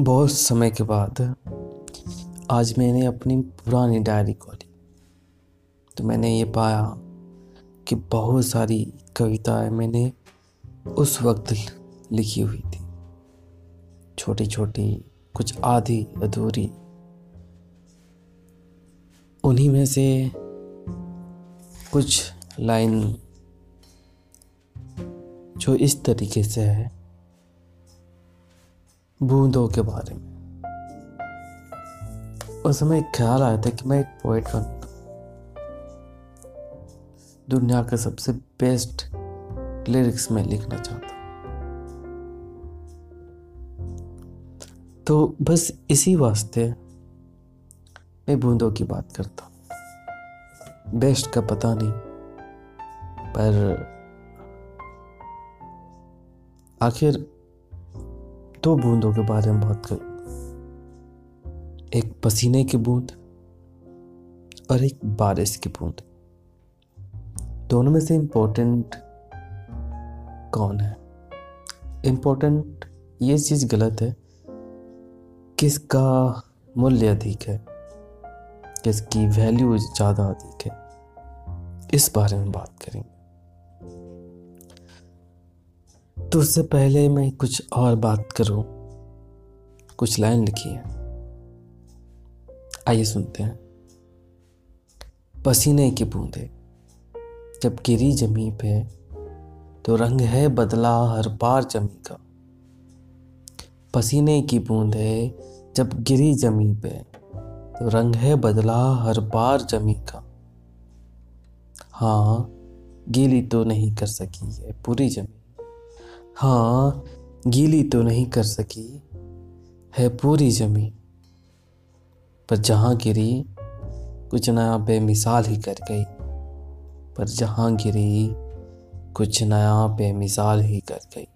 बहुत समय के बाद आज मैंने अपनी पुरानी डायरी खोली। तो मैंने ये पाया कि बहुत सारी कविताएँ मैंने उस वक्त लिखी हुई थी। छोटी छोटी कुछ आधी अधूरी। उन्हीं में से कुछ लाइन जो इस तरीके से है। बूंदों के बारे में। उस समय ख्याल आया था कि मैं एक पोइट बन। दुनिया के सबसे बेस्ट लिरिक्स में लिखना चाहता तो बस इसी वास्ते मैं बूंदों की बात करता बेस्ट का पता नहीं, पर आखिर दो बूंदों के बारे में बात करूँगा एक पसीने की बूंद और एक बारिश की बूंद। दोनों में से इम्पोर्टेंट कौन है? इंपॉर्टेंट ये चीज़ गलत है। किसका मूल्य अधिक है? किसकी वैल्यू ज़्यादा अधिक है? इस बारे में बात करेंगे। तो उससे पहले मैं कुछ और बात करूँ। कुछ लाइन लिखी है। आइए सुनते हैं। पसीने की बूंदे। जब गिरी जमी पे तो रंग है बदला हर बार जमी का। पसीने की बूंदे, जब गिरी जमी पे तो रंग है बदला हर बार जमी का। हाँ गीली तो नहीं कर सकी है पूरी जमी हाँ गीली तो नहीं कर सकी। है पूरी जमी। पर जहाँ गिरी, कुछ नया बेमिसाल ही कर गई। पर जहाँ गिरी, कुछ नया बेमिसाल ही कर गई।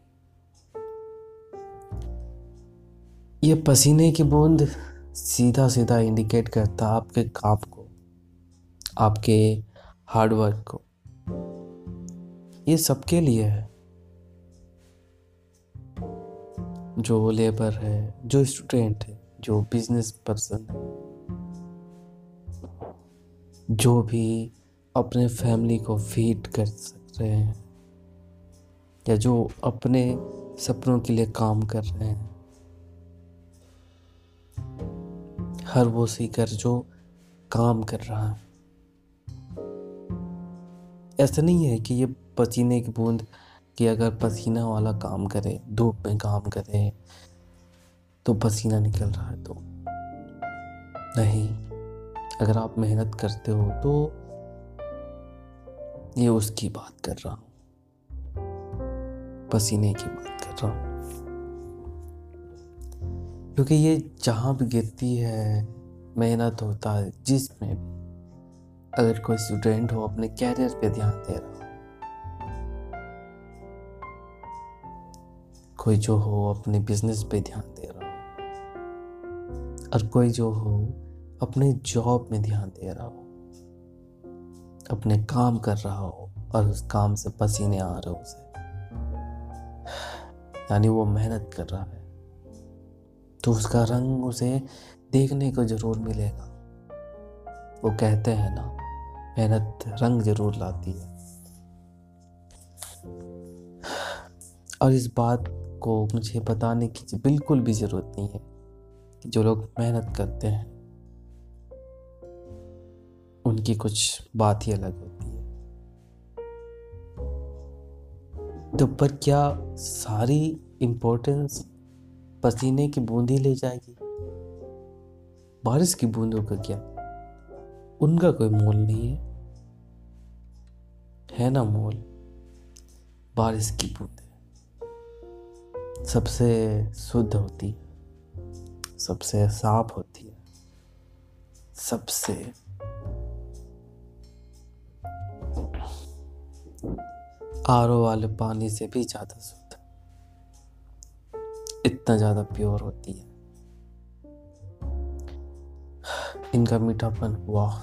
ये पसीने की बूंद सीधा सीधा इंडिकेट करता आपके काम को, आपके हार्डवर्क को। ये सबके लिए है। जो लेबर है, जो स्टूडेंट है, जो बिज़नेस पर्सन है, जो भी अपने फैमिली को फ़ीड कर सक रहे हैं, या जो अपने सपनों के लिए काम कर रहे हैं, हर वो सीकर जो काम कर रहा है। ऐसा नहीं है कि ये पसीने की बूंद कि अगर पसीना वाला काम करे, धूप में काम करे तो पसीना निकल रहा है तो। नहीं, अगर आप मेहनत करते हो तो ये उसकी बात कर रहा हूँ। पसीने की बात कर रहा हूँ। क्योंकि ये जहाँ भी गिरती है, मेहनत होता है, जिसमें भी अगर कोई स्टूडेंट हो, अपने कैरियर पे ध्यान दे रहा कोई जो हो अपने बिज़नेस पे ध्यान दे रहा हो। और कोई जो हो अपने जॉब में ध्यान दे रहा हो। अपने काम कर रहा हो और उस काम से पसीने आ रहे हो उसे। यानी वो मेहनत कर रहा है। तो उसका रंग उसे देखने को ज़रूर मिलेगा। वो कहते हैं ना, मेहनत रंग ज़रूर लाती है। और इस बात को मुझे बताने की बिल्कुल भी ज़रूरत नहीं है कि जो लोग मेहनत करते हैं, उनकी कुछ बात ही अलग होती है। तो पर क्या सारी इम्पोर्टेंस पसीने की बूंदी ले जाएगी? बारिश की बूंदों का क्या? उनका कोई मोल नहीं है। है ना मोल? बारिश की बूंद। सबसे शुद्ध होती है, सबसे साफ़ होती है, सबसे आरओ वाले पानी से भी ज़्यादा शुद्ध इतना ज़्यादा प्योर होती है। इनका मीठापन वाह,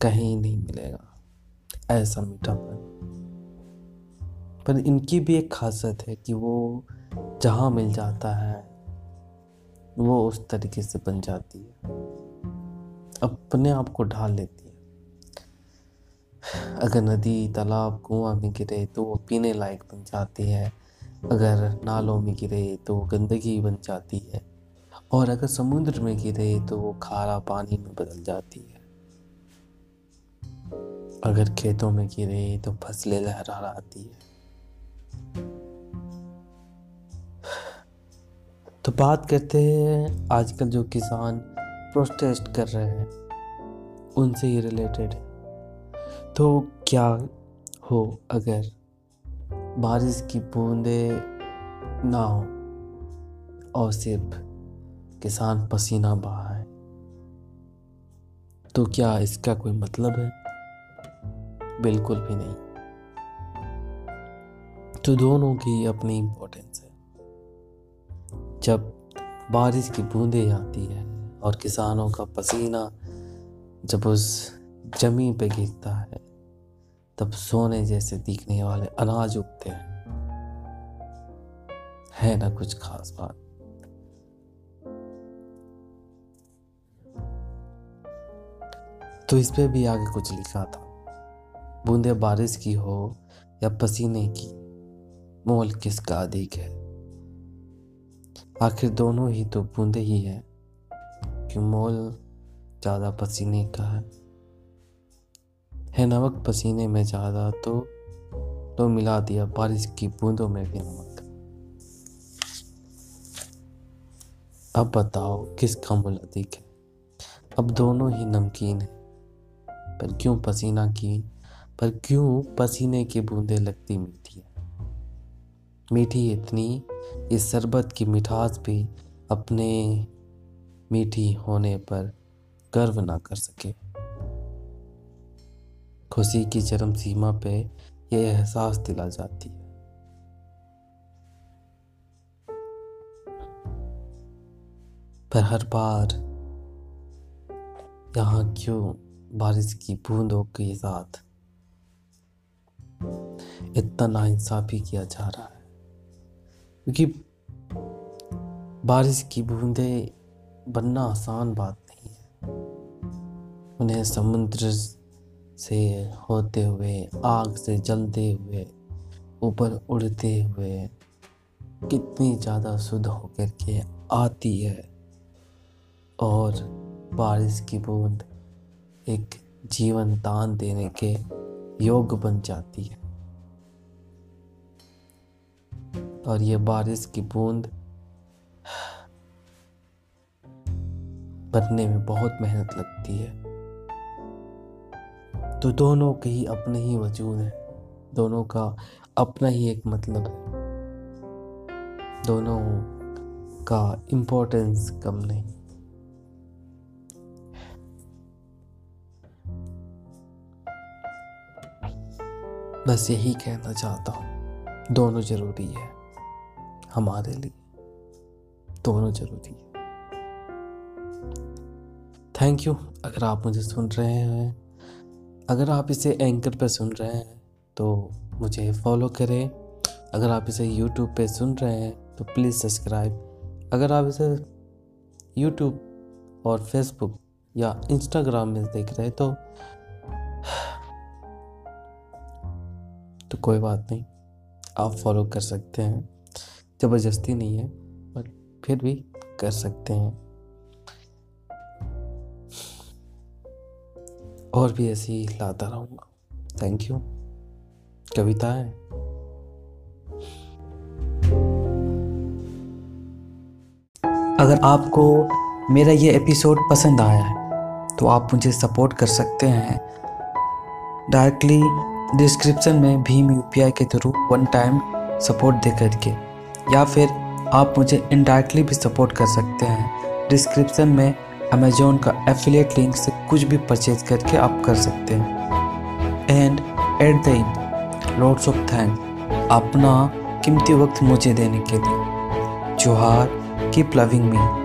कहीं नहीं मिलेगा ऐसा मीठापन। पर इनकी भी एक खासियत है कि वो जहाँ मिल जाता है, वो उस तरीके से बन जाती है। अपने आप को ढाल लेती है। अगर नदी, तालाब, कुआँ में गिरे तो वो पीने लायक बन जाती है। अगर नालों में गिरे तो वो गंदगी बन जाती है। और अगर समुद्र में गिरे तो वो खारा पानी में बदल जाती है। अगर खेतों में गिरे तो फ़सलें लहरा लहराती है। तो बात करते हैं आजकल जो किसान प्रोटेस्ट कर रहे हैं, उनसे ही रिलेटेड तो क्या हो अगर बारिश की बूंदे ना हो और सिर्फ़ किसान पसीना बहाए? तो क्या इसका कोई मतलब है? बिल्कुल भी नहीं। तो दोनों की अपनी इम्पोर्टेंस है। जब बारिश की बूंदें आती है और किसानों का पसीना जब उस ज़मीन पे गिरता है, तब सोने जैसे दिखने वाले अनाज उगते हैं। है ना कुछ खास बात? तो इस पे भी आगे कुछ लिखा था। बूंदे बारिश की हो या पसीने की मोल किसका अधिक है? आखिर दोनों ही तो बूंदे ही है। कि मोल ज़्यादा पसीने का है? है नमक पसीने में ज़्यादा तो तो मिला दिया बारिश की बूंदों में भी नमक। अब बताओ किसका मोल अधिक है? अब दोनों ही नमकीन है। पर क्यों पसीना की, पर क्यों पसीने की बूंदें लगती है मीठी इतनी इस शरबत की मिठास भी अपने मीठी होने पर गर्व ना कर सके। खुशी की चरम सीमा पे यह एहसास दिला जाती है। पर हर बार यहाँ क्यों बारिश की बूंदों के साथ इतना नाइंसाफी किया जा रहा है? क्योंकि बारिश की बूंदें बनना आसान बात नहीं है। उन्हें समुद्र से होते हुए, आग से जलते हुए, ऊपर उड़ते हुए कितनी ज़्यादा शुद्ध होकर के आती है। और बारिश की बूंद एक जीवन दान देने के योग बन जाती है। और ये बारिश की बूंद बनने में बहुत मेहनत लगती है। तो दोनों के ही अपने ही वजूद है। दोनों का अपना ही एक मतलब है। दोनों का इम्पोर्टेंस कम नहीं। बस यही कहना चाहता हूँ। दोनों ज़रूरी है। हमारे लिए। दोनों ज़रूरी है। थैंक यू अगर आप मुझे सुन रहे हैं। अगर आप इसे एंकर पर सुन रहे हैं तो मुझे फॉलो करें। अगर आप इसे यूट्यूब पे सुन रहे हैं तो प्लीज़ सब्सक्राइब अगर आप इसे यूट्यूब और फेसबुक या इंस्टाग्राम में देख रहे हैं तो तो कोई बात नहीं, आप फॉलो कर सकते हैं। ज़बरदस्ती नहीं है बट फिर भी कर सकते हैं। और भी ऐसी लाता रहूँगा। थैंक यू कविताएँ अगर आपको मेरा ये एपिसोड पसंद आया है तो आप मुझे सपोर्ट कर सकते हैं। डायरेक्टली डिस्क्रिप्शन में भीम यूपीआई के थ्रू वन टाइम सपोर्ट दे करके या फिर आप मुझे इनडायरेक्टली भी सपोर्ट कर सकते हैं। डिस्क्रिप्शन में अमेजोन का एफिलिएट लिंक से कुछ भी परचेज करके आप कर सकते हैं। And at the end lots of thank अपना कीमती वक्त मुझे देने के लिए। जोहार कीप लविंग मी